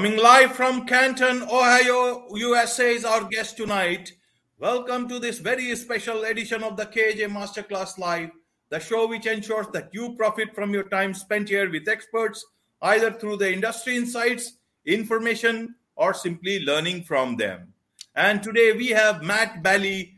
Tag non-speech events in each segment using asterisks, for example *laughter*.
Coming live from Canton, Ohio, USA is our guest tonight. Welcome to this very special edition of the KJ Masterclass Live, the show which ensures that you profit from your time spent here with experts, either through the industry insights, information, or simply learning from them. And today we have Matt Bailey,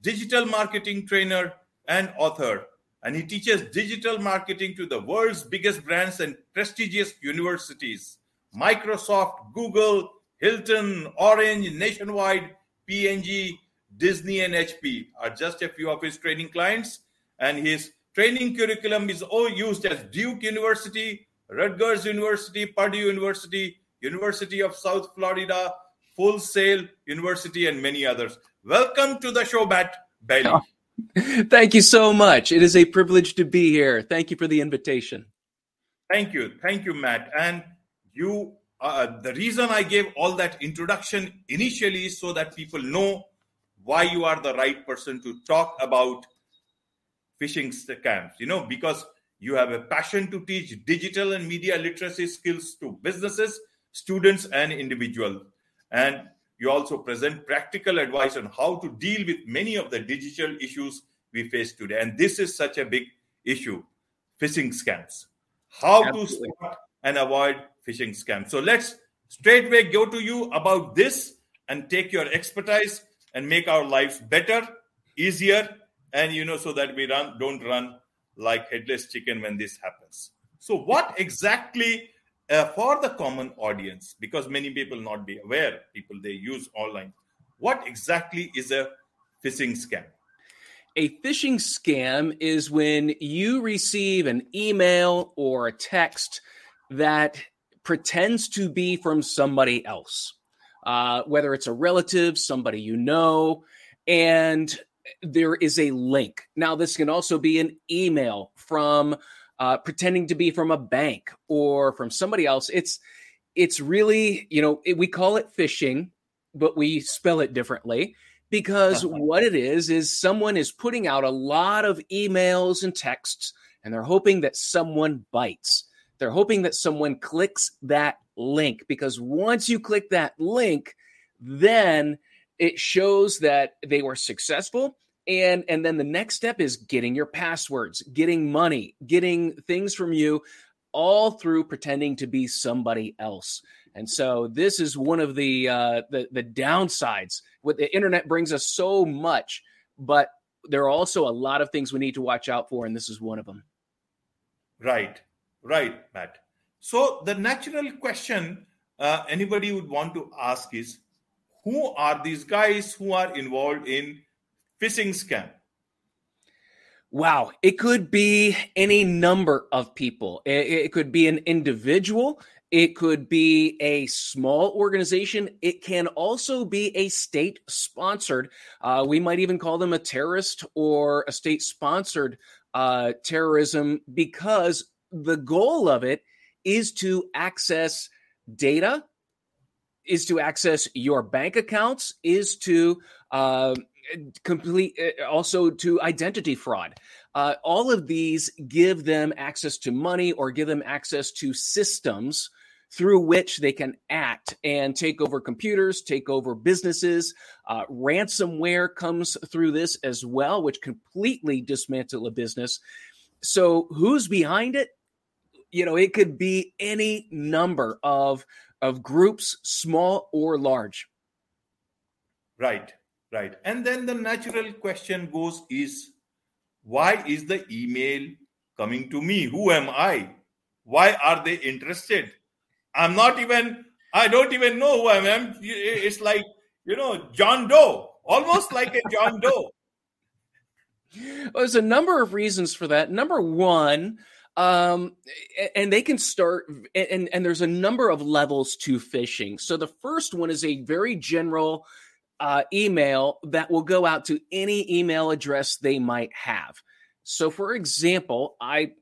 digital marketing trainer and author. And he teaches digital marketing to the world's biggest brands and prestigious universities. Microsoft, Google, Hilton, Orange, Nationwide, P&G, Disney, and HP are just a few of his training clients. And his training curriculum is all used as Duke University, Rutgers University, Purdue University, University of South Florida, Full Sail University, and many others. Welcome to the show, Matt Bailey. Oh, *laughs* thank you so much. It is a privilege to be here. Thank you for the invitation. Thank you. Thank you, Matt. And you uh, the reason i gave all that introduction initially is so that people know why you are the right person to talk about phishing scams you know because you have a passion to teach digital and media literacy skills to businesses students and individuals. And you also present practical advice on how to deal with many of the digital issues we face today. And this is such a big issue phishing scams. How Absolutely. to spot and avoid phishing scam. So let's straightway go to you about this and take your expertise and make our lives better, easier, and you know, so that we run don't run like headless chicken when this happens. So, what exactly uh, for the common audience, because many people not be aware, people they use online, what exactly is a phishing scam? A phishing scam is when you receive an email or a text that pretends to be from somebody else, uh, whether it's a relative, somebody you know, and there is a link. Now, this can also be an email from uh, pretending to be from a bank or from somebody else. It's it's really you know it, we call it phishing, but we spell it differently because uh-huh. what it is is someone is putting out a lot of emails and texts and they're hoping that someone bites they're hoping that someone clicks that link because once you click that link, then it shows that they were successful and and then the next step is getting your passwords getting money getting things from you all through pretending to be somebody else. And so this is one of the uh the the downsides. What the internet brings us so much but there are also a lot of things we need to watch out for and this is one of them. Right Right, Matt. So the natural question uh, anybody would want to ask is, who are these guys who are involved in phishing scam? Wow, it could be any number of people. It, it, could be an individual. It could be a small organization. It can also be a state sponsored. Uh, we might even call them a terrorist or a state sponsored uh, terrorism because the goal of it is to access data, is to access your bank accounts, is to uh, complete also to identity fraud. Uh, all of these give them access to money or give them access to systems through which they can act and take over computers, take over businesses. Uh, ransomware comes through this as well, which completely dismantle a business. So, who's behind it? You know, it could be any number of of groups, small or large. Right, right. And then the natural question goes is why is the email coming to me? Who am I? Why are they interested? I'm not even, I don't even know who I am. It's like, you know, John Doe, almost like a John Doe. *laughs* Well, there's a number of reasons for that. Number one, um and they can start and and there's a number of levels to phishing. So the first one is a very general uh, email that will go out to any email address they might have. So for example i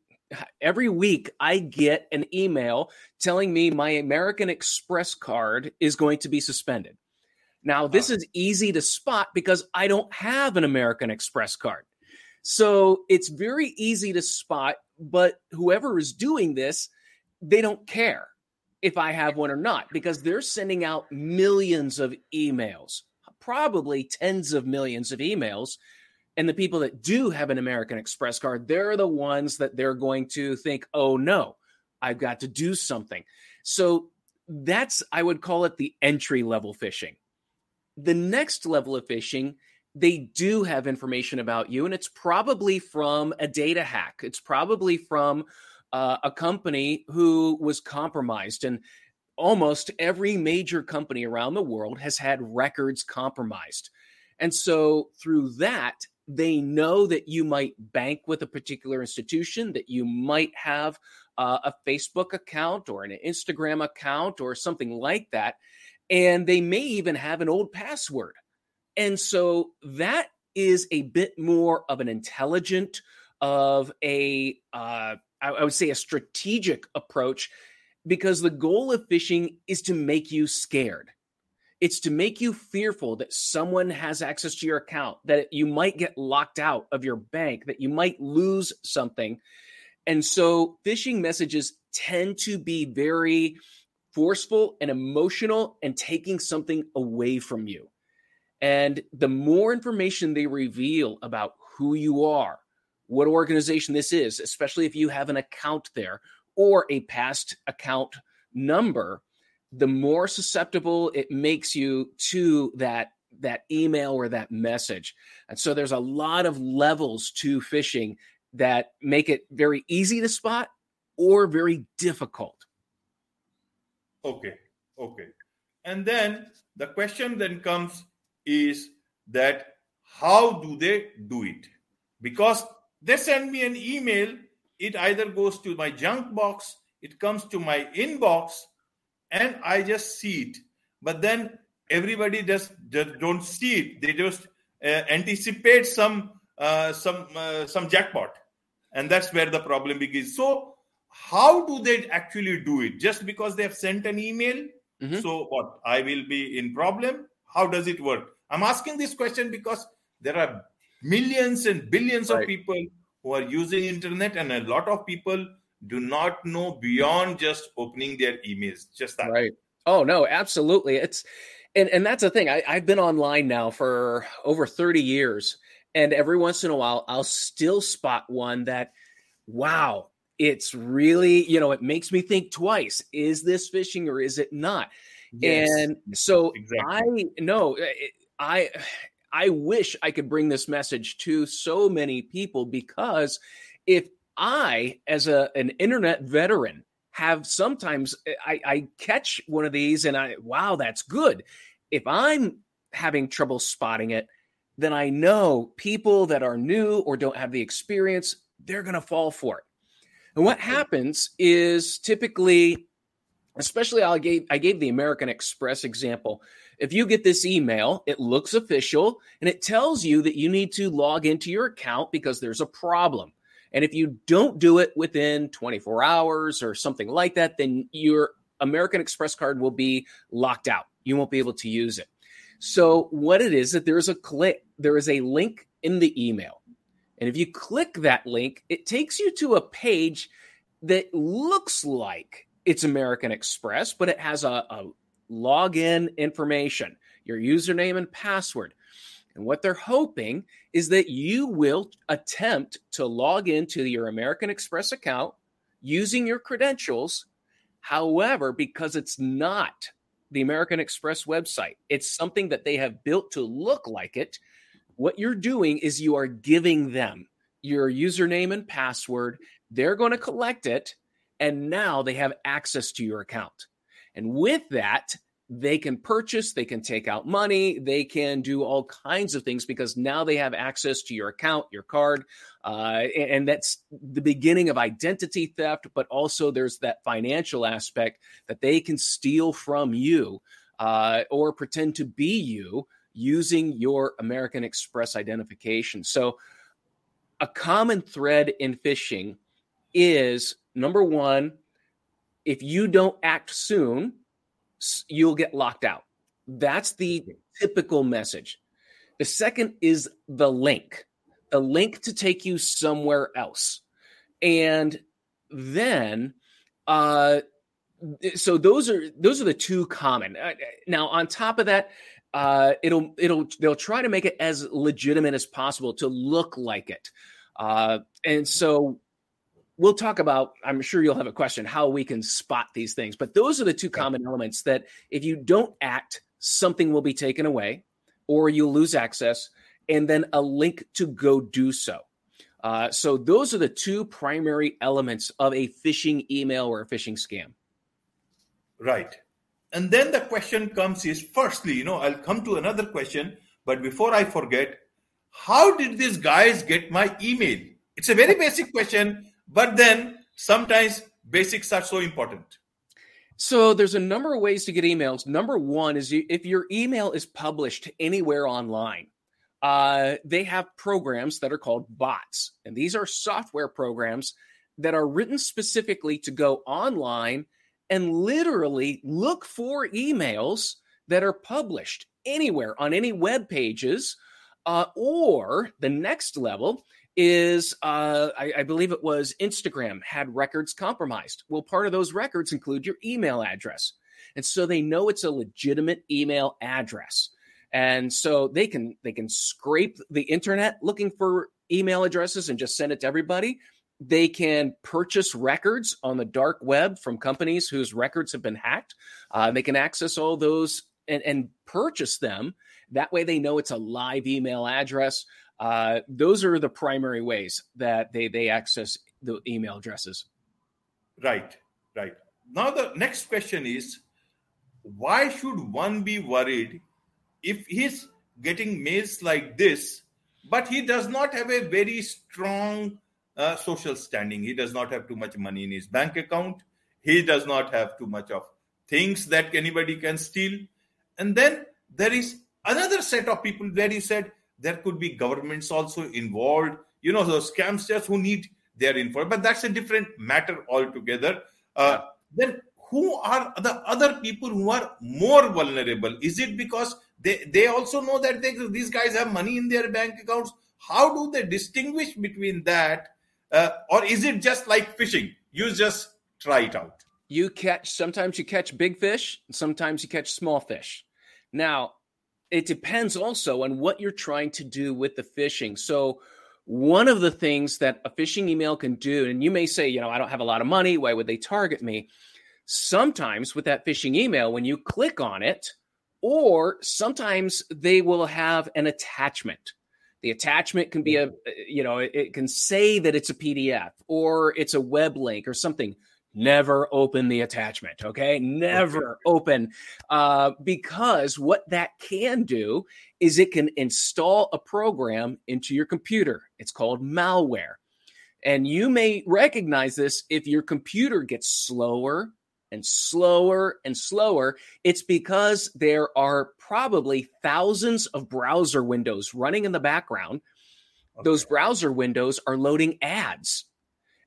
every week i get an email telling me my american express card is going to be suspended. Now this is easy to spot because i don't have an american express card so it's very easy to spot, but whoever is doing this, they don't care. if I have one or not because they're sending out millions of emails, probably tens of millions of emails. And the people that do have an American Express card, they're the ones that they're going to think, oh no, I've got to do something. So that's, I would call it the entry level phishing. The next level of phishing, they do have information about you, and it's probably from a data hack. It's probably from uh, a company who was compromised. And almost every major company around the world has had records compromised. And so through that, they know that you might bank with a particular institution, that you might have uh, a Facebook account or an Instagram account or something like that. And they may even have an old password. And so that is a bit more of an intelligent, of a, uh, I would say, a strategic approach because the goal of phishing is to make you scared. It's to make you fearful that someone has access to your account, that you might get locked out of your bank, that you might lose something. And so phishing messages tend to be very forceful and emotional and taking something away from you. And the more information they reveal about who you are, what organization this is, especially if you have an account there or a past account number, the more susceptible it makes you to that that email or that message. And so there's a lot of levels to phishing that make it very easy to spot or very difficult. Okay. Okay. And then the question then comes is that how do they do it? Because they send me an email it either goes to my junk box it comes to my inbox and i just see it. But then everybody just, just don't see it. They just uh, anticipate some uh, some uh, some jackpot. And that's where the problem begins. So how do they actually do it? Just because they have sent an email mm-hmm. so what? I will be in problem how does it work? I'm asking this question because there are millions and billions right. of people who are using internet and a lot of people do not know beyond just opening their emails. Just that. Right. Oh no absolutely. It's and and that's the thing. I, i've been online now for over 30 years and every once in a while i'll still spot one that wow it's really you know it makes me think twice. Is this phishing or is it not yes. and so exactly. i know i *sighs* I wish I could bring this message to so many people because if I, as a an internet veteran, have sometimes eh, I, I catch one of these and I wow, that's good. If I'm having trouble spotting it, then I know people that are new or don't have the experience, they're going to fall for it. And what happens is typically, especially I gave I gave the American Express example. If you get this email, it looks official and it tells you that you need to log into your account because there's a problem. And if you don't do it within 24 hours or something like that, then your American Express card will be locked out. You won't be able to use it. So what it is that there is a click, there is a link in the email. And if you click that link, it takes you to a page that looks like it's American Express, but it has a, a login information, your username and password. And what they're hoping is that you will attempt to log into your American Express account using your credentials. However, because it's not the American Express website, it's something that they have built to look like it. What you're doing is you are giving them your username and password. They're going to collect it. And now they have access to your account. And with that, they can purchase, they can take out money, they can do all kinds of things because now they have access to your account, your card. Uh, and that's the beginning of identity theft, but also there's that financial aspect that they can steal from you uh, or pretend to be you using your American Express identification. So, a common thread in phishing is number one, if you don't act soon, you'll get locked out. That's the typical message. The second is the link, the link to take you somewhere else. And then uh, so those are those are the two common. Uh, now, on top of that, uh, it'll it'll they'll try to make it as legitimate as possible to look like it, uh, and so we'll talk about. I'm sure you'll have a question how we can spot these things, but those are the two common elements that if you don't act, something will be taken away, or you'll lose access, and then a link to go do so. Uh, so those are the two primary elements of a phishing email or a phishing scam. Right. And then the question comes is firstly, you know, I'll come to another question, but before I forget, how did these guys get my email? It's a very basic question, but then sometimes basics are so important. So there's a number of ways to get emails. Number one is you, if your email is published anywhere online, uh, they have programs that are called bots, and these are software programs that are written specifically to go online and literally look for emails that are published anywhere on any web pages. Uh, or the next level is, uh, I, I believe it was Instagram had records compromised. Well, part of those records include your email address. And so they know it's a legitimate email address. And so they can they can scrape the internet looking for email addresses and just send it to everybody. They can purchase records on the dark web from companies whose records have been hacked. Uh, they can access all those and, and, purchase them. That way, they know it's a live email address. Uh, those are the primary ways that they they access the email addresses. Right, right. Now the next question is, why should one be worried if he's getting mails like this, but he does not have a very strong uh, social standing. He does not have too much money in his bank account. He does not have too much of things that anybody can steal. And then there is another set of people where he said there could be governments also involved. You know, those scamsters who need their info, but that's a different matter altogether. Uh, then who are the other people who are more vulnerable? Is it because they, they also know that they, these guys have money in their bank accounts? How do they distinguish between that uh, or is it just like fishing? You just try it out. You catch sometimes you catch big fish, sometimes you catch small fish. Now, it depends also on what you're trying to do with the phishing. So, one of the things that a phishing email can do, and you may say, you know, I don't have a lot of money. Why would they target me? Sometimes with that phishing email, when you click on it, or sometimes they will have an attachment. The attachment can be a, you know, it, it can say that it's a PDF or it's a web link or something. Never open the attachment, okay? Never okay. open, uh, because what that can do is it can install a program into your computer. It's called malware. And you may recognize this if your computer gets slower and slower and slower, it's because there are probably thousands of browser windows running in the background. Okay. Those browser windows are loading ads.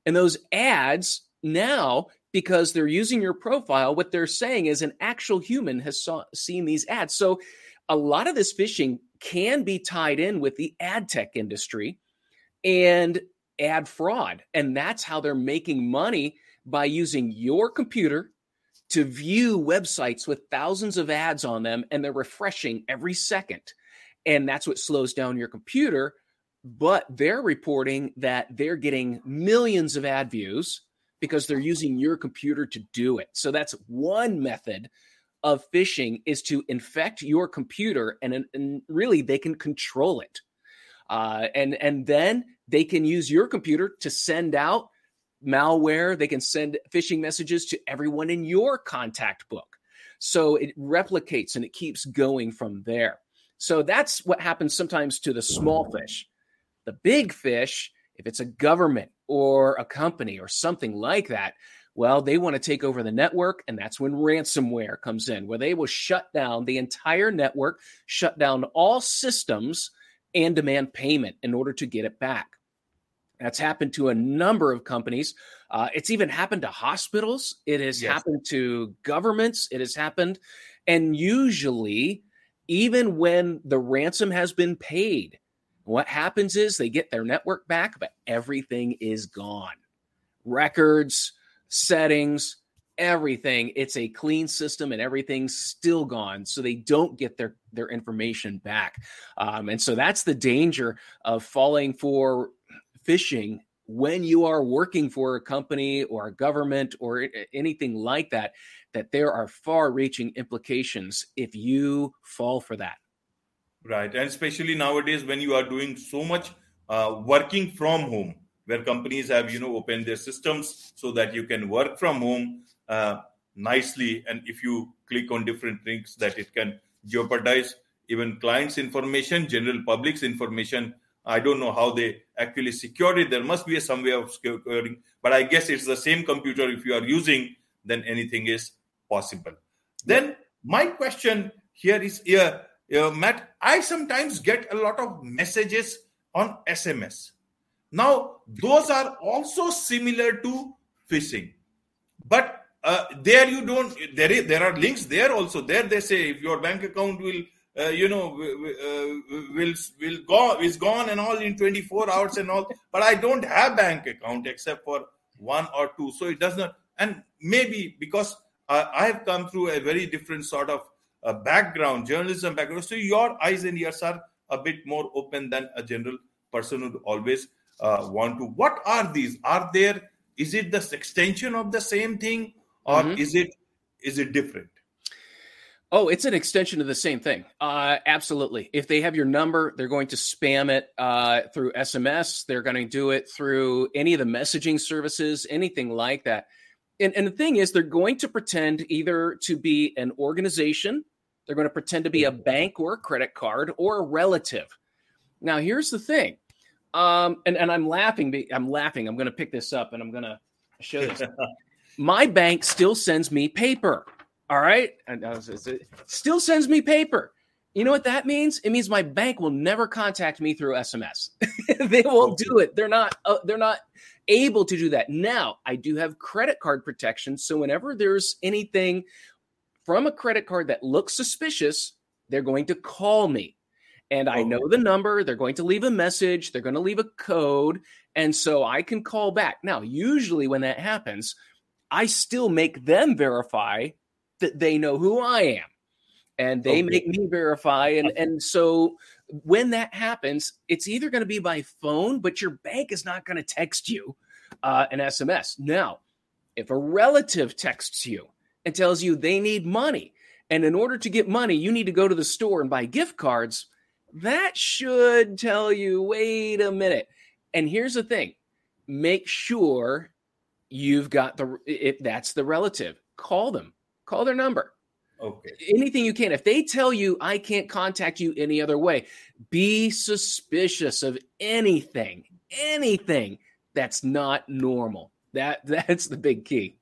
And those ads now, because they're using your profile, what they're saying is an actual human has saw, seen these ads. So a lot of this phishing can be tied in with the ad tech industry and ad fraud. And that's how they're making money by using your computer to view websites with thousands of ads on them and they're refreshing every second. And that's what slows down your computer. But they're reporting that they're getting millions of ad views because they're using your computer to do it. So that's one method of phishing is to infect your computer and, and really they can control it. Uh, and and then they can use your computer to send out malware. They can send phishing messages to everyone in your contact book. So it replicates and it keeps going from there. So that's what happens sometimes to the small fish. The big fish, if it's a government or a company or something like that, well, they want to take over the network, and that's when ransomware comes in, where they will shut down the entire network, shut down all systems, and demand payment in order to get it back. That's happened to a number of companies. Uh, it's even happened to hospitals. It has yes. happened to governments. It has happened. And usually, even when the ransom has been paid, what happens is they get their network back, but everything is gone records, settings, everything. It's a clean system and everything's still gone. So they don't get their, their information back. Um, and so that's the danger of falling for phishing when you are working for a company or a government or anything like that, that there are far reaching implications if you fall for that. Right. And especially nowadays when you are doing so much uh, working from home, where companies have, you know, opened their systems so that you can work from home uh, nicely. And if you click on different links, that it can jeopardize even clients' information, general public's information. I don't know how they actually secure it. There must be some way of securing, but I guess it's the same computer if you are using, then anything is possible. Then my question here is here, uh, Matt, I sometimes get a lot of messages on SMS. Now, those are also similar to phishing, but uh, there you don't. There is, there are links there also. There they say if your bank account will uh, you know uh, will will go is gone and all in 24 hours and all but i don't have bank account except for one or two so it does not and maybe because uh, i have come through a very different sort of uh, background journalism background so your eyes and ears are a bit more open than a general person would always uh, want to what are these are there is it the extension of the same thing or mm-hmm. is it is it different Oh, it's an extension of the same thing. Uh, absolutely. If they have your number, they're going to spam it uh, through SMS. They're going to do it through any of the messaging services, anything like that. And, and the thing is, they're going to pretend either to be an organization, they're going to pretend to be a bank or a credit card or a relative. Now, here's the thing. Um, and, and I'm laughing. I'm laughing. I'm going to pick this up and I'm going to show this. *laughs* My bank still sends me paper. All right. And it still sends me paper. You know what that means? It means my bank will never contact me through SMS. *laughs* they won't do it. They're not uh, they're not able to do that. Now, I do have credit card protection, so whenever there's anything from a credit card that looks suspicious, they're going to call me. And I know the number, they're going to leave a message, they're going to leave a code, and so I can call back. Now, usually when that happens, I still make them verify that they know who I am and they okay. make me verify and and so when that happens it's either going to be by phone but your bank is not going to text you uh, an sms now if a relative texts you and tells you they need money and in order to get money you need to go to the store and buy gift cards that should tell you wait a minute and here's the thing make sure you've got the if that's the relative call them Call their number. Okay. Anything you can. If they tell you I can't contact you any other way, be suspicious of anything, anything that's not normal. That *laughs* that's the big key.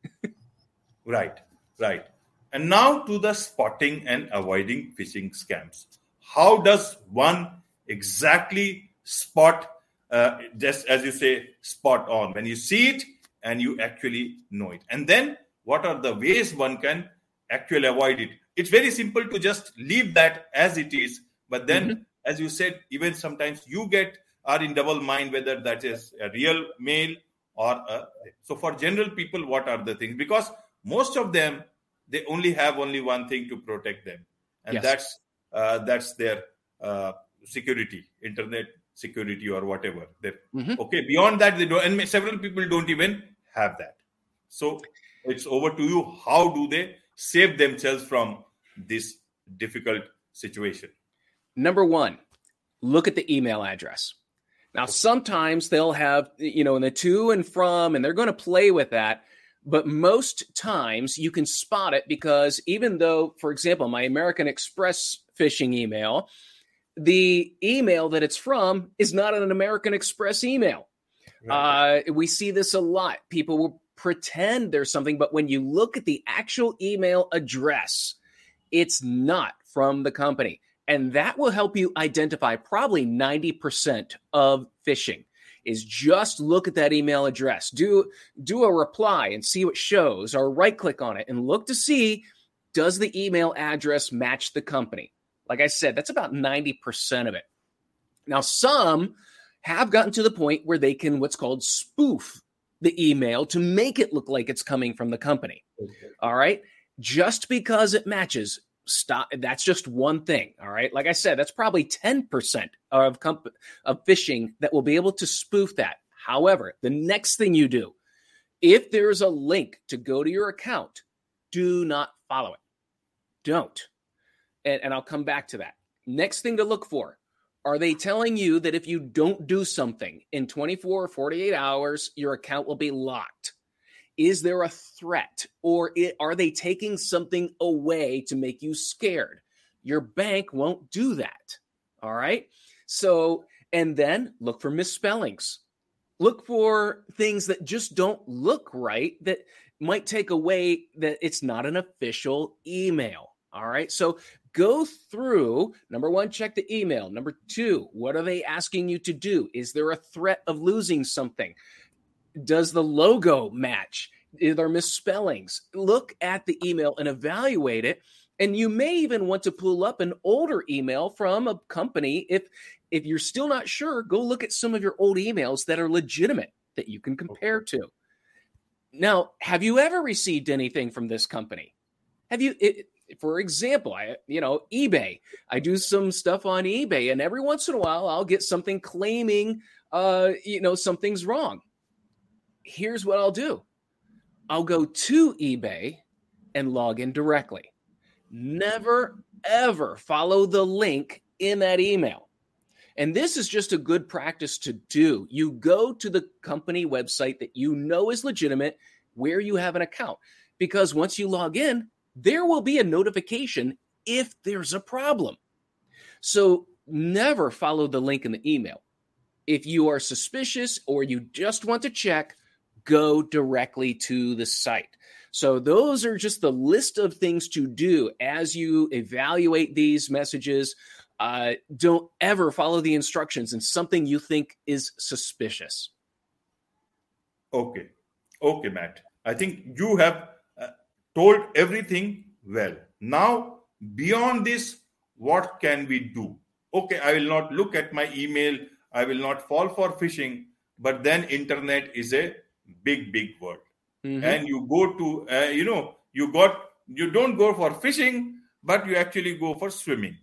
right. Right. And now to the spotting and avoiding phishing scams. How does one exactly spot uh, just as you say spot on when you see it and you actually know it and then what are the ways one can actually avoid it it's very simple to just leave that as it is but then mm-hmm. as you said even sometimes you get are in double mind whether that is a real mail or a, so for general people what are the things because most of them they only have only one thing to protect them and yes. that's uh, that's their uh, security internet security or whatever mm-hmm. okay beyond that they don't and several people don't even have that so it's over to you how do they save themselves from this difficult situation? Number one, look at the email address. Now, sometimes they'll have, you know, in the to and from, and they're going to play with that. But most times you can spot it because even though, for example, my American Express phishing email, the email that it's from is not an American Express email. Uh, we see this a lot. People will pretend there's something, but when you look at the actual email address, it's not from the company. And that will help you identify probably 90% of phishing is just look at that email address. Do do a reply and see what shows or right click on it and look to see does the email address match the company? Like I said, that's about 90% of it. Now some have gotten to the point where they can what's called spoof the email to make it look like it's coming from the company. Okay. All right. Just because it matches, stop. That's just one thing. All right. Like I said, that's probably 10% of, comp- of phishing that will be able to spoof that. However, the next thing you do, if there's a link to go to your account, do not follow it. Don't. And, and I'll come back to that. Next thing to look for are they telling you that if you don't do something in 24 or 48 hours, your account will be locked? Is there a threat or it, are they taking something away to make you scared? Your bank won't do that. All right. So, and then look for misspellings. Look for things that just don't look right that might take away that it's not an official email. All right. So go through number one, check the email. Number two, what are they asking you to do? Is there a threat of losing something? Does the logo match? Are there misspellings? Look at the email and evaluate it. And you may even want to pull up an older email from a company. If if you're still not sure, go look at some of your old emails that are legitimate that you can compare to. Now, have you ever received anything from this company? Have you it, for example, I you know eBay. I do some stuff on eBay, and every once in a while, I'll get something claiming, uh, you know, something's wrong. Here's what I'll do: I'll go to eBay and log in directly. Never ever follow the link in that email. And this is just a good practice to do. You go to the company website that you know is legitimate where you have an account because once you log in, there will be a notification if there's a problem. So never follow the link in the email. If you are suspicious or you just want to check, go directly to the site. So, those are just the list of things to do as you evaluate these messages. Uh, don't ever follow the instructions in something you think is suspicious. Okay. Okay, Matt. I think you have told everything well. Now, beyond this, what can we do? Okay, I will not look at my email. I will not fall for phishing. But then internet is a big, big world. Mm-hmm. And you go to, uh, you know, you got, you don't go for fishing, but you actually go for swimming.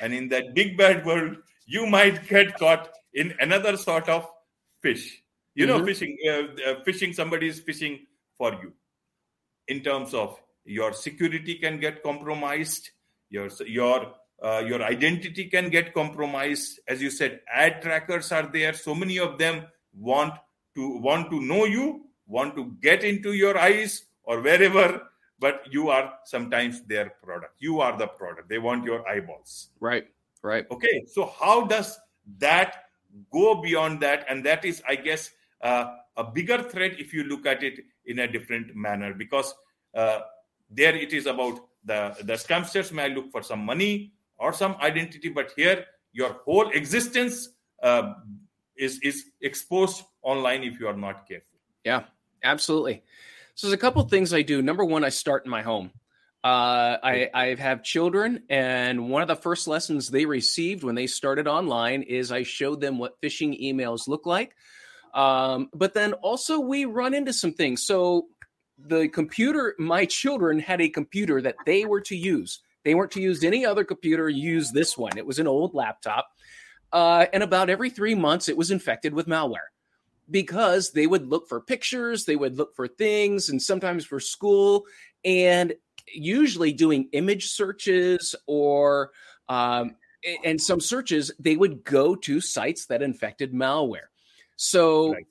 And in that big bad world, you might get caught in another sort of fish. You know, mm-hmm. fishing, uh, uh, fishing, somebody is fishing for you in terms of your security can get compromised your your uh, your identity can get compromised as you said ad trackers are there so many of them want to want to know you want to get into your eyes or wherever but you are sometimes their product. You are the product. They want your eyeballs. Right right. Okay so how does that go beyond that? And that is i guess uh, a bigger threat if you look at it in a different manner because uh, there it is about the the scamsters may look for some money or some identity but here your whole existence uh, is is exposed online if you are not careful yeah absolutely so there's a couple things i do number one i start in my home uh, I, I have children, and one of the first lessons they received when they started online is I showed them what phishing emails look like. Um, but then also we run into some things. So the computer, my children had a computer that they were to use. They weren't to use any other computer, use this one. It was an old laptop. Uh, and about every three months, it was infected with malware because they would look for pictures, they would look for things, and sometimes for school, and usually doing image searches or um, and some searches, they would go to sites that infected malware. So right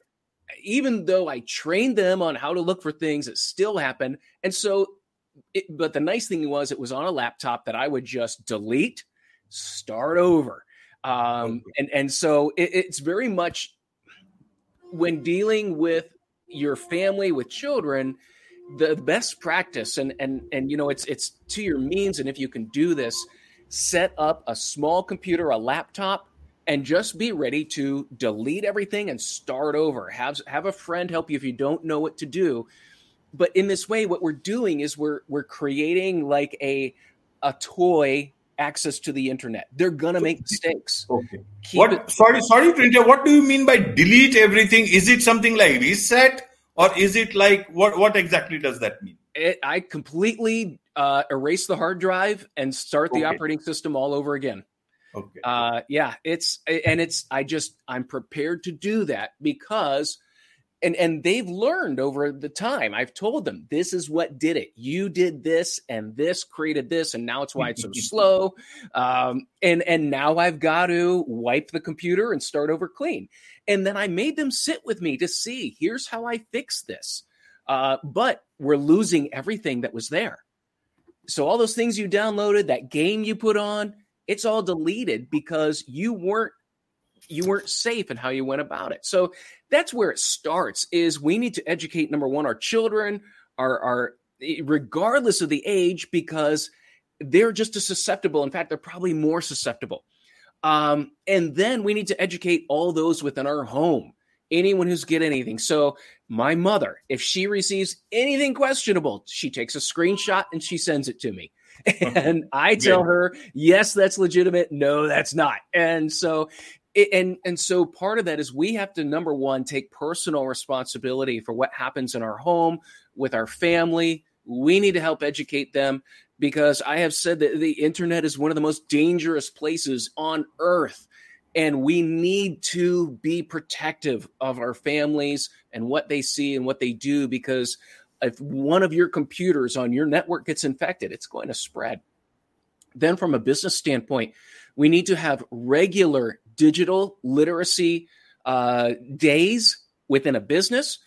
even though I trained them on how to look for things, it still happened. And so, it, but the nice thing was it was on a laptop that I would just delete, start over. Um, and, and so it, it's very much when dealing with your family, with children, the best practice and and and you know it's it's to your means and if you can do this set up a small computer a laptop and just be ready to delete everything and start over. Have have a friend help you if you don't know what to do. But in this way, what we're doing is we're we're creating like a a toy access to the internet. They're gonna make mistakes. Okay. Keep what? Sorry, sorry, Printer. What do you mean by delete everything? Is it something like reset, or is it like what what exactly does that mean it, i completely uh, erase the hard drive and start the okay. operating system all over again okay uh, yeah it's and it's i just i'm prepared to do that because and and they've learned over the time. I've told them this is what did it. You did this and this created this and now it's why it's so *laughs* slow. Um, and and now i've got to wipe the computer and start over clean. And then i made them sit with me to see here's how i fix this. Uh, but we're losing everything that was there. So all those things you downloaded that game you put on it's all deleted because you weren't you weren't safe in how you went about it. So that's where it starts is we need to educate number one our children our our regardless of the age because they're just as susceptible in fact they're probably more susceptible um, and then we need to educate all those within our home anyone who's get anything so my mother if she receives anything questionable she takes a screenshot and she sends it to me *laughs* and I tell her, yes, that's legitimate. No, that's not. And so and and so part of that is we have to number one take personal responsibility for what happens in our home with our family. We need to help educate them because i have said that the internet is one of the most dangerous places on earth and we need to be protective of our families and what they see and what they do because if one of your computers on your network gets infected it's going to spread. Then from a business standpoint we need to have regular digital literacy uh, days within a business,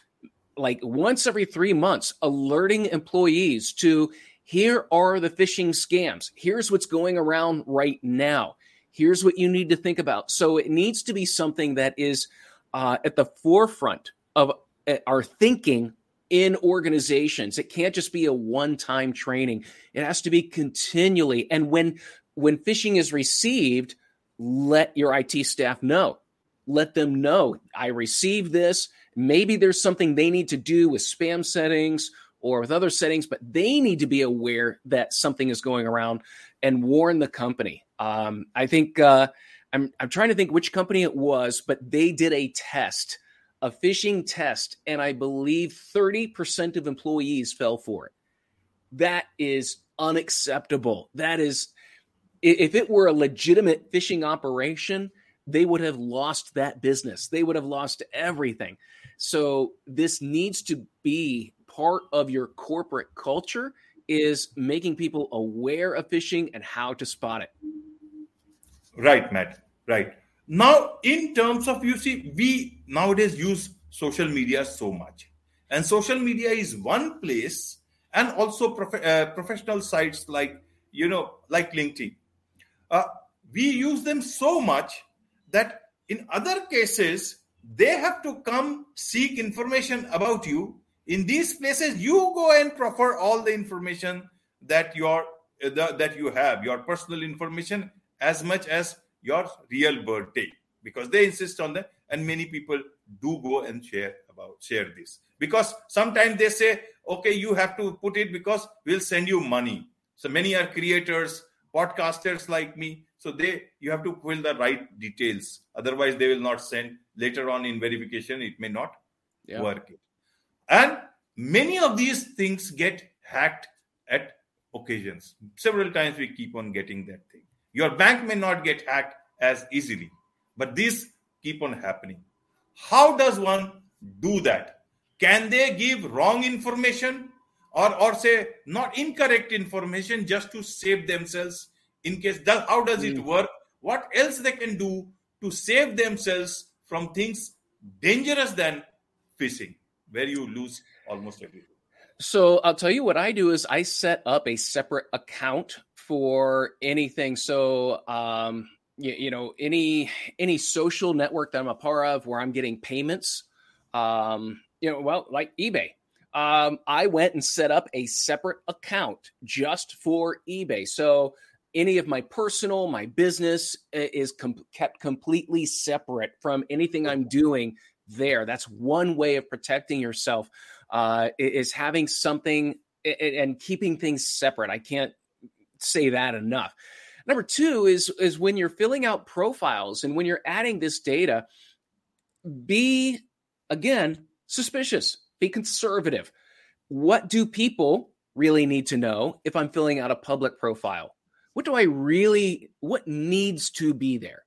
like once every three months, alerting employees to here are the phishing scams. Here's what's going around right now. Here's what you need to think about. So it needs to be something that is uh, at the forefront of uh, our thinking in organizations. It can't just be a one-time training. It has to be continually. And when when phishing is received, let your IT staff know. Let them know I received this. Maybe there's something they need to do with spam settings or with other settings, but they need to be aware that something is going around and warn the company. Um, I think uh, I'm, I'm trying to think which company it was, but they did a test, a phishing test, and I believe 30% of employees fell for it. That is unacceptable. That is if it were a legitimate phishing operation, they would have lost that business. They would have lost everything. So this needs to be part of your corporate culture is making people aware of phishing and how to spot it. Right, Matt. Right. Now, in terms of you see, we nowadays use social media so much, and social media is one place, and also prof- uh, professional sites like you know, like LinkedIn uh, we use them so much that in other cases they have to come seek information about you. In these places you go and proffer all the information that your uh, that you have your personal information as much as your real birthday because they insist on that and many people do go and share about share this. Because sometimes they say okay you have to put it because we'll send you money. So many are creators podcasters like me so they you have to fill the right details. Otherwise they will not send. Later on in verification it may not yeah. work. And many of these things get hacked at occasions. Several times we keep on getting that thing. Your bank may not get hacked as easily but these keep on happening. How does one do that? Can they give wrong information or or say not incorrect information just to save themselves in case that how does it hmm. work? What else they can do to save themselves from things dangerous than phishing where you lose almost everything? So i'll tell you what i do is i set up a separate account for anything. So um you, you know any any social network that i'm a part of where i'm getting payments um you know well like ebay um, I went and set up a separate account just for eBay. So any of my personal, my business is com- kept completely separate from anything I'm doing there. That's one way of protecting yourself uh, is having something and keeping things separate. I can't say that enough. Number two is is when you're filling out profiles and when you're adding this data, be again suspicious Be conservative. What do people really need to know if I'm filling out a public profile? What do I really, what needs to be there?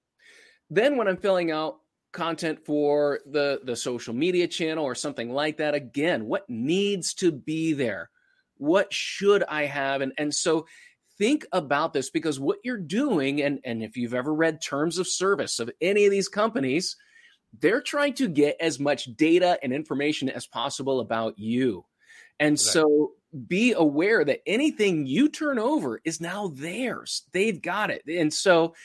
Then when I'm filling out content for the, the social media channel or something like that, again, what needs to be there? What should I have? And, and so think about this because what you're doing, and, and if you've ever read terms of service of any of these companies, they're trying to get as much data and information as possible about you. And so be aware that anything you turn over is now theirs. They've got it. And so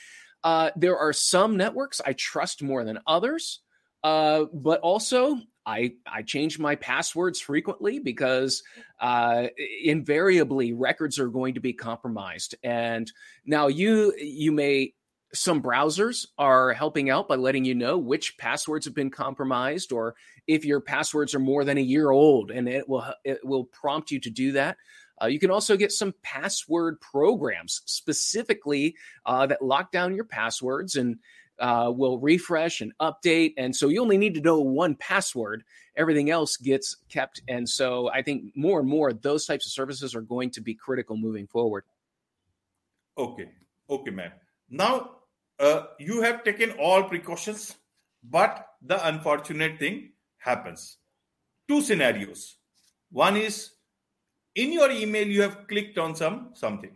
uh, there are some networks I trust more than others. Uh, but also I I change my passwords frequently because uh, invariably records are going to be compromised. And now you you may some browsers are helping out by letting you know which passwords have been compromised or if your passwords are more than a year old and it will it will prompt you to do that uh, you can also get some password programs specifically uh, that lock down your passwords and uh, will refresh and update. And so you only need to know one password. Everything else gets kept. And so I think more and more those types of services are going to be critical moving forward. Okay. Okay, man. Now, uh, you have taken all precautions, but the unfortunate thing happens. Two scenarios. One is in your email, you have clicked on some something,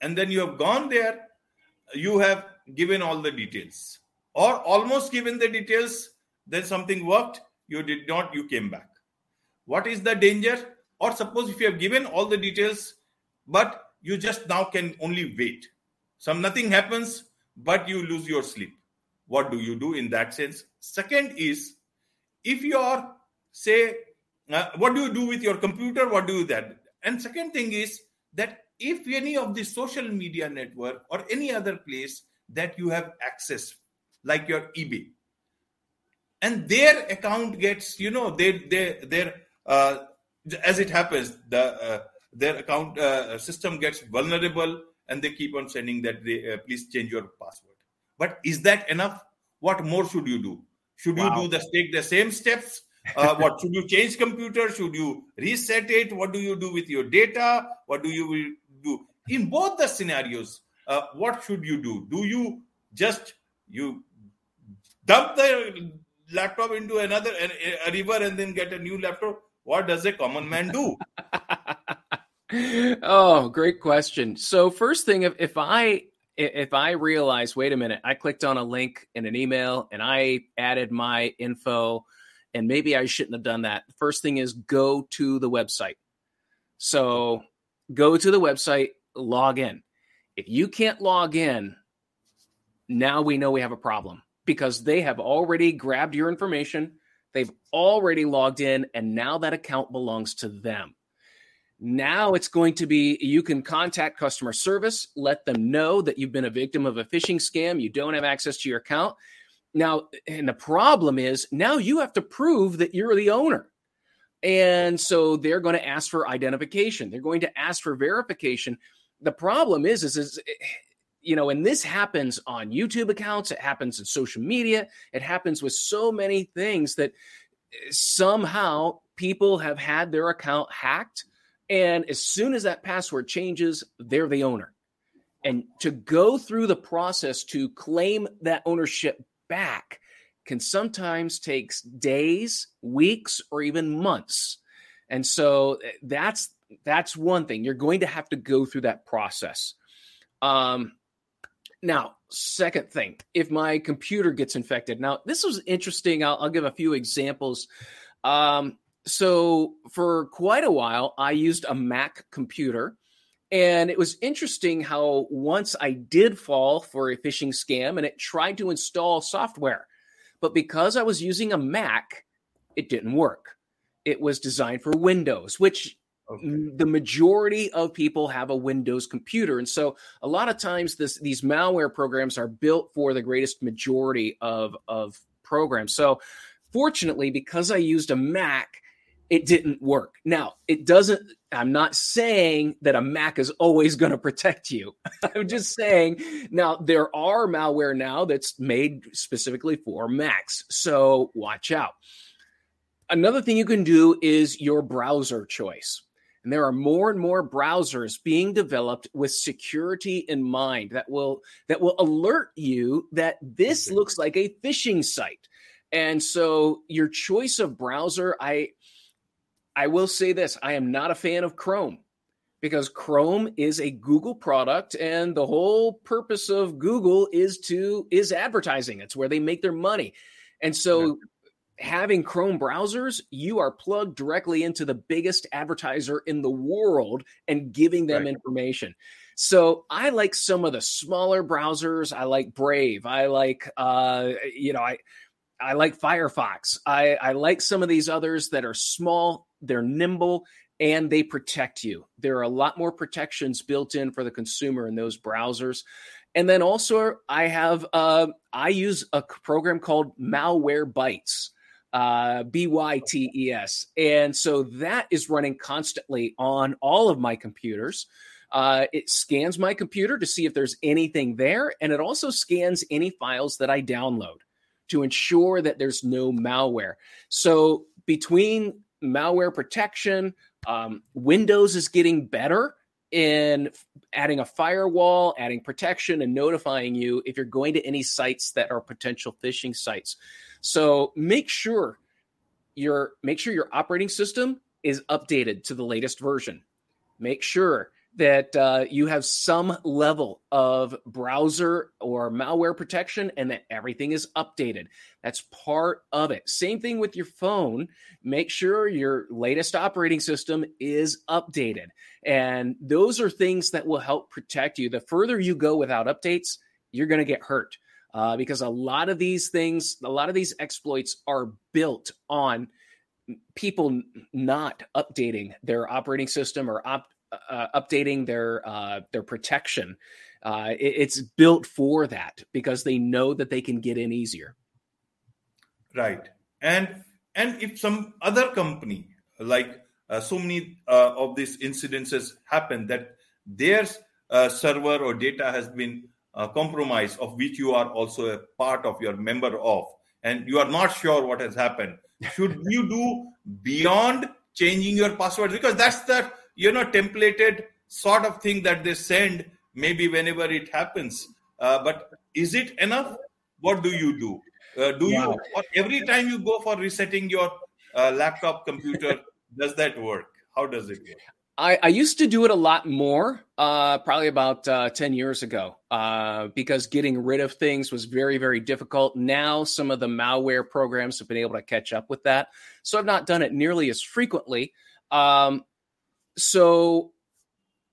and then you have gone there, you have given all the details. Or almost given the details then something worked you did not you came back. What is the danger? Or suppose if you have given all the details but you just now can only wait. Some nothing happens but you lose your sleep. What do you do in that sense? Second is if you are say uh, what do you do with your computer? What do you that? And second thing is that if any of the social media network or any other place that you have access like your ebay and their account gets you know they they their uh, as it happens the uh, their account uh, system gets vulnerable and they keep on sending that they uh, please change your password but is that enough what more should you do should wow. you do the take the same steps uh, *laughs* what should you change computer should you reset it what do you do with your data what do you do in both the scenarios uh, what should you do? Do you just you dump the laptop into another a, a river and then get a new laptop? What does a common man do? *laughs* oh, great question. So first thing, if, if I if I realize, wait a minute, I clicked on a link in an email and I added my info, and maybe I shouldn't have done that. First thing is go to the website. So go to the website, log in. If you can't log in, now we know we have a problem because they have already grabbed your information. They've already logged in, and now that account belongs to them. Now it's going to be you can contact customer service, let them know that you've been a victim of a phishing scam, you don't have access to your account. Now, and the problem is now you have to prove that you're the owner. And so they're going to ask for identification, they're going to ask for verification the problem is, is, is eh, you know, and this happens on YouTube accounts, it happens in social media, it happens with so many things that eh, somehow people have had their account hacked. And as soon as that password changes, they're the owner. And to go through the process to claim that ownership back can sometimes take days, weeks, or even months. And so eh, that's that's one thing. You're going to have to go through that process. Um, now, second thing, if my computer gets infected, now this was interesting. I'll, I'll give a few examples. Um, so, for quite a while, I used a Mac computer. And it was interesting how once I did fall for a phishing scam and it tried to install software. But because I was using a Mac, it didn't work. It was designed for Windows, which Okay. The majority of people have a Windows computer. And so a lot of times this, these malware programs are built for the greatest majority of, of programs. So fortunately, because I used a Mac, it didn't work. Now, it doesn't, I'm not saying that a Mac is always going to protect you. *laughs* I'm just saying now there are malware now that's made specifically for Macs. So watch out Another thing you can do is your browser choice. And there are more and more browsers being developed with security in mind that will that will alert you that this looks like a phishing site. And so your choice of browser, I I will say this, I am not a fan of Chrome because Chrome is a Google product and the whole purpose of Google is to is advertising. It's where they make their money. And so yeah having Chrome browsers, you are plugged directly into the biggest advertiser in the world and giving them right. information. So I like some of the smaller browsers. I like Brave. I like uh, you know, I I like Firefox. I, I like some of these others that are small, they're nimble, and they protect you. There are a lot more protections built in for the consumer in those browsers. And then also, I have uh, I use a program called Malwarebytes uh, B Y T E S. And so that is running constantly on all of my computers. Uh, it scans my computer to see if there's anything there, and it also scans any files that I download to ensure that there's no malware. So between malware protection, um, Windows is getting better in adding a firewall, adding protection, and notifying you if you're going to any sites that are potential phishing sites. So make sure your make sure your operating system is updated to the latest version. Make sure that uh, you have some level of browser or malware protection and that everything is updated. That's part of it. Same thing with your phone. Make sure your latest operating system is updated. And those are things that will help protect you. The further you go without updates, you're going to get hurt uh, because a lot of these things, a lot of these exploits are built on people not updating their operating system or op, uh, updating their uh, their protection. Uh, it, it's built for that because they know that they can get in easier. Right, and and if some other company like uh, so many uh, of these incidences happen that their uh, server or data has been uh, compromise of which you are also a part of your member of and you are not sure what has happened should you do beyond changing your password because that's the you know templated sort of thing that they send maybe whenever it happens uh, but is it enough what do you do uh, do yeah. you every time you go for resetting your uh, laptop computer *laughs* does that work how does it work I, I, used to do it a lot more, uh, probably about uh, 10 years ago, uh, because getting rid of things was very, very difficult. Now, some of the malware programs have been able to catch up with that. So I've not done it nearly as frequently. Um, so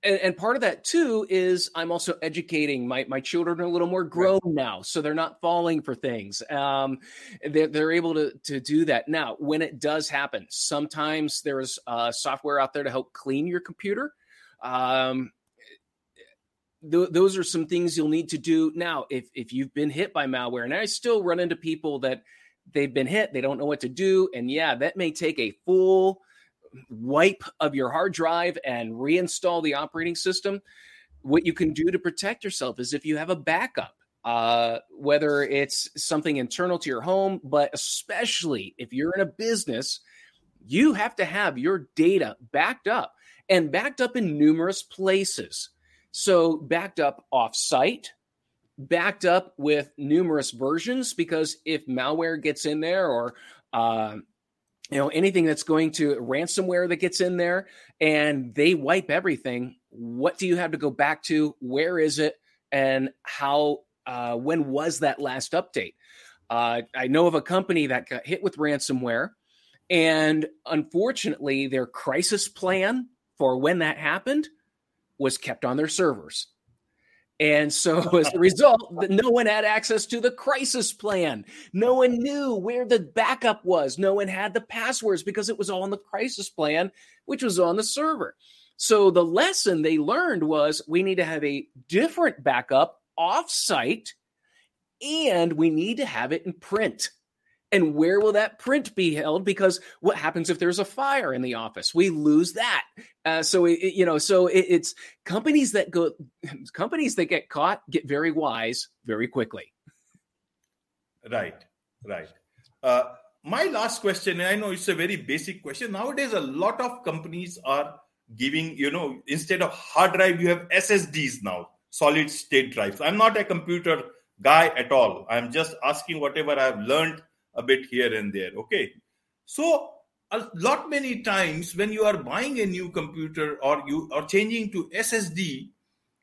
and, and, part of that too is I'm also educating my my children are a little more grown right. now, so they're not falling for things. Um, they're, they're able to to do that now. When it does happen, sometimes there's uh, software out there to help clean your computer. Um, th- those are some things you'll need to do now. If if you've been hit by malware, and I still run into people that they've been hit, they don't know what to do, and yeah, that may take a full wipe of your hard drive and reinstall the operating system, what you can do to protect yourself is if you have a backup, uh, whether it's something internal to your home, but especially if you're in a business, you have to have your data backed up and backed up in numerous places. So, backed up off site, backed up with numerous versions, because if malware gets in there or uh, you know anything that's going to ransomware that gets in there and they wipe everything what do you have to go back to? Where is it? And how uh, when was that last update? Uh, i know of a company that got hit with ransomware and unfortunately their crisis plan for when that happened was kept on their servers and so, *laughs* as a result, no one had access to the crisis plan. No one knew where the backup was. No one had the passwords because it was all in the crisis plan, which was on the server. So, the lesson they learned was we need to have a different backup offsite and we need to have it in print. And where will that print be held? Because what happens if there's a fire in the office? We lose that. Uh, so it, you know, so it, it's companies that go, *clears throat* companies that get caught get very wise very quickly. Right, right. Uh, my last question, I know it's a very basic question. Nowadays, a lot of companies are giving, you know, instead of hard drive, you have SSDs now, solid state drives. I'm not a computer guy at all. I'm just asking whatever I've learned a bit here and there. Okay. So a lot many times when you are buying a new computer or you are changing to SSD,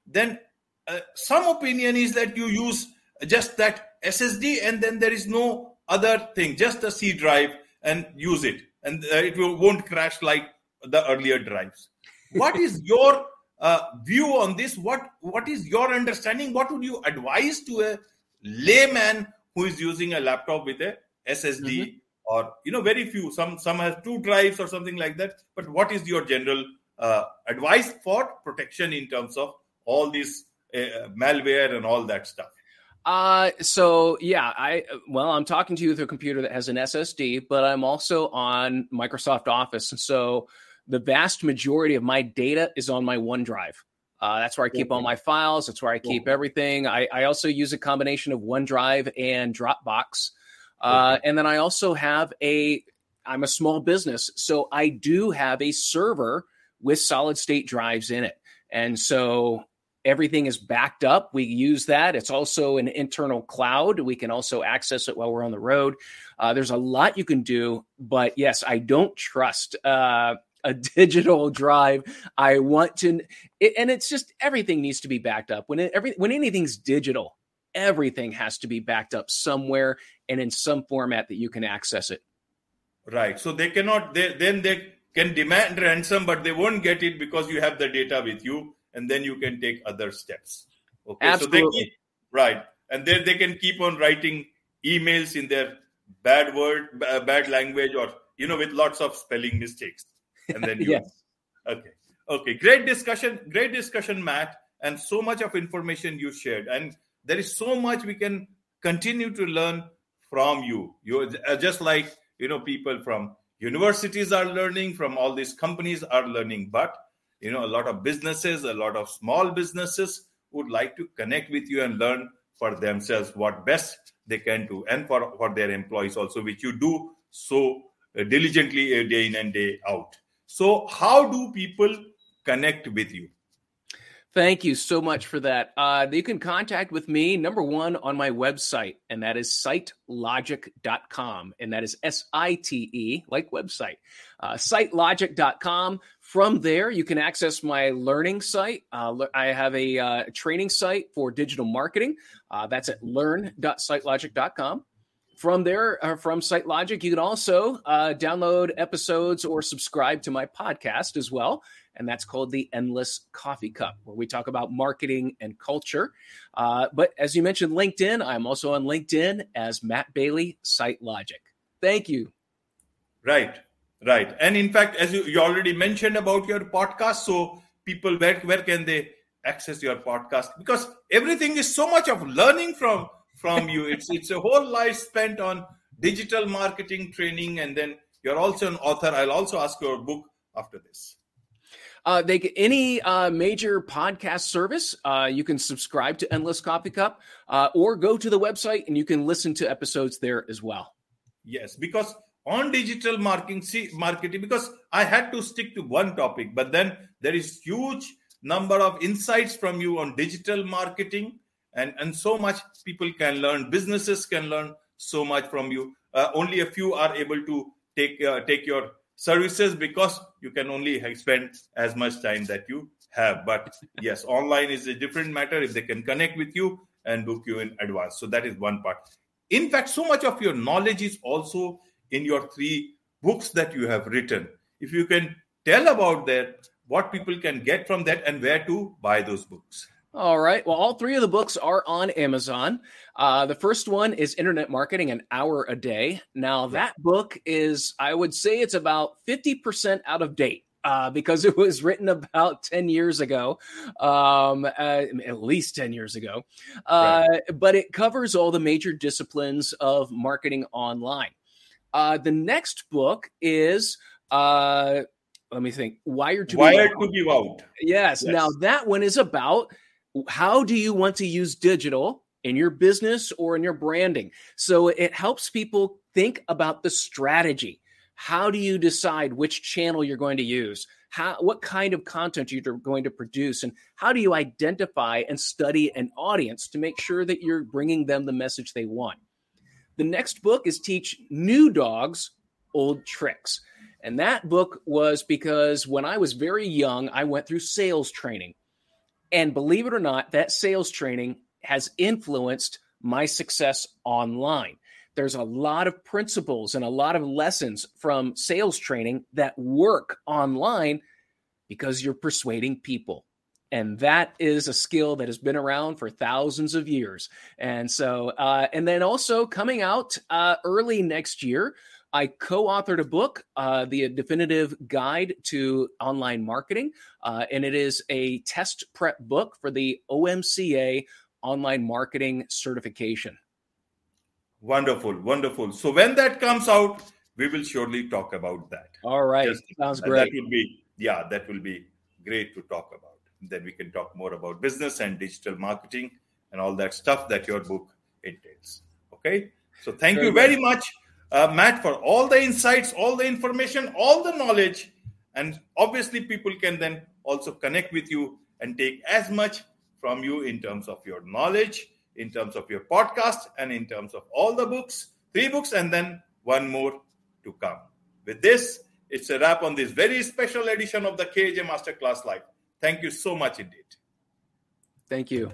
then uh, some opinion is that you use just that SSD and then there is no other thing, just a C drive and use it, and uh, it will, won't crash like the earlier drives. *laughs* What is your uh, view on this? What what is your understanding? What would you advise to a layman who is using a laptop with a SSD? Mm-hmm. Or you know, very few. Some some have two drives or something like that. But what is your general uh, advice for protection in terms of all this uh, malware and all that stuff? Uh, so yeah, I well, I'm talking to you through a computer that has an SSD, but I'm also on Microsoft Office, and so the vast majority of my data is on my OneDrive. Uh, that's where I keep all my files. That's where I keep everything. I, I also use a combination of OneDrive and Dropbox, uh, and then I also have a. I'm a small business, so I do have a server with solid state drives in it, and so everything is backed up. We use that. It's also an internal cloud. We can also access it while we're on the road. Uh, there's a lot you can do, but yes, I don't trust uh, a *laughs* digital drive. I want to, it, and it's just everything needs to be backed up. When it, every when anything's digital, everything has to be backed up somewhere and in some format that you can access it. Right. So they cannot. They, then they can demand ransom, but they won't get it because you have the data with you and then you can take other steps. Okay, Absolutely. so they keep, right, and then they can keep on writing emails in their bad word, bad language, or you know, with lots of spelling mistakes, and then *laughs* you. yes. Okay. Okay. Great discussion. Great discussion, Matt, and so much of information you shared, and there is so much we can continue to learn from you. You uh, just like you know people from universities are learning, from all these companies are learning, but you know a lot of businesses a lot of small businesses would like to connect with you and learn for themselves what best they can do and for, for their employees also which you do so uh, diligently uh, day in and day out. So how do people connect with you Thank you so much for that. Uh, you can contact with me, number one, on my website, and that is sitelogic.com. And that is S I T E, like website, uh, sitelogic.com. From there, you can access my learning site. Uh, I have a uh, training site for digital marketing. Uh, that's at learn.sitelogic.com. From there, uh, from SiteLogic, you can also uh, download episodes or subscribe to my podcast as well and that's called the Endless Coffee Cup, where we talk about marketing and culture. Uh, but as you mentioned, LinkedIn, I'm also on LinkedIn as Matt Bailey, Site Logic. Thank you. Right, right. And in fact, as you, you already mentioned about your podcast, so people, where, where can they access your podcast? Because everything is so much of learning from from you. *laughs* It's it's a whole life spent on digital marketing training, and then you're also an author. I'll also ask your book after this. Uh, they get any uh, major podcast service. Uh, you can subscribe to Endless Coffee Cup, uh, or go to the website and you can listen to episodes there as well. Yes, because on digital marketing, see, marketing, because I had to stick to one topic, but then there is huge number of insights from you on digital marketing, and and so much people can learn. Businesses can learn so much from you. Uh, only a few are able to take uh, take your services because you can only spend as much time that you have. But yes, online is a different matter if they can connect with you and book you in advance. So that is one part. In fact, so much of your knowledge is also in your three books that you have written. If you can tell about that, what people can get from that and where to buy those books. All right. Well, all three of the books are on Amazon. Uh, the first one is Internet Marketing An Hour a Day. Now, that book is, I would say, it's about 50% out of date. Uh, because *laughs* it was written about 10 years ago, um, uh, at least 10 years ago. Uh, right. But it covers all the major disciplines of marketing online. Uh, the next book is uh, let me think. Wired to Wired be to be out. Yes. yes. Now that one is about how do you want to use digital in your business or in your branding? So it helps people think about the strategy. How do you decide which channel you're going to use? How, what kind of content you're going to produce? And how do you identify and study an audience to make sure that you're bringing them the message they want? The next book is Teach New Dogs Old Tricks. And that book was because when I was very young, I went through sales training. And believe it or not, that sales training has influenced my success online. There's a lot of principles and a lot of lessons from sales training that work online because you're persuading people. And that is a skill that has been around for thousands of years. And so, uh, and then also coming out uh, early next year, I co authored a book, uh, The Definitive Guide to Online Marketing. Uh, and it is a test prep book for the OMCA Online Marketing Certification. Wonderful, wonderful. So when that comes out, we will surely talk about that. All right. Just, Sounds great. That will be, yeah, that will be great to talk about. Then we can talk more about business and digital marketing and all that stuff that your book entails. Okay. So thank very you very much uh, Matt, for all the insights, all the information, all the knowledge. And obviously, people can then also connect with you and take as much from you in terms of your knowledge, in terms of your podcast, and in terms of all the books, three books, and then one more to come. With this, it's a wrap on this very special edition of the KJ Masterclass Live. Thank you so much indeed. Thank you.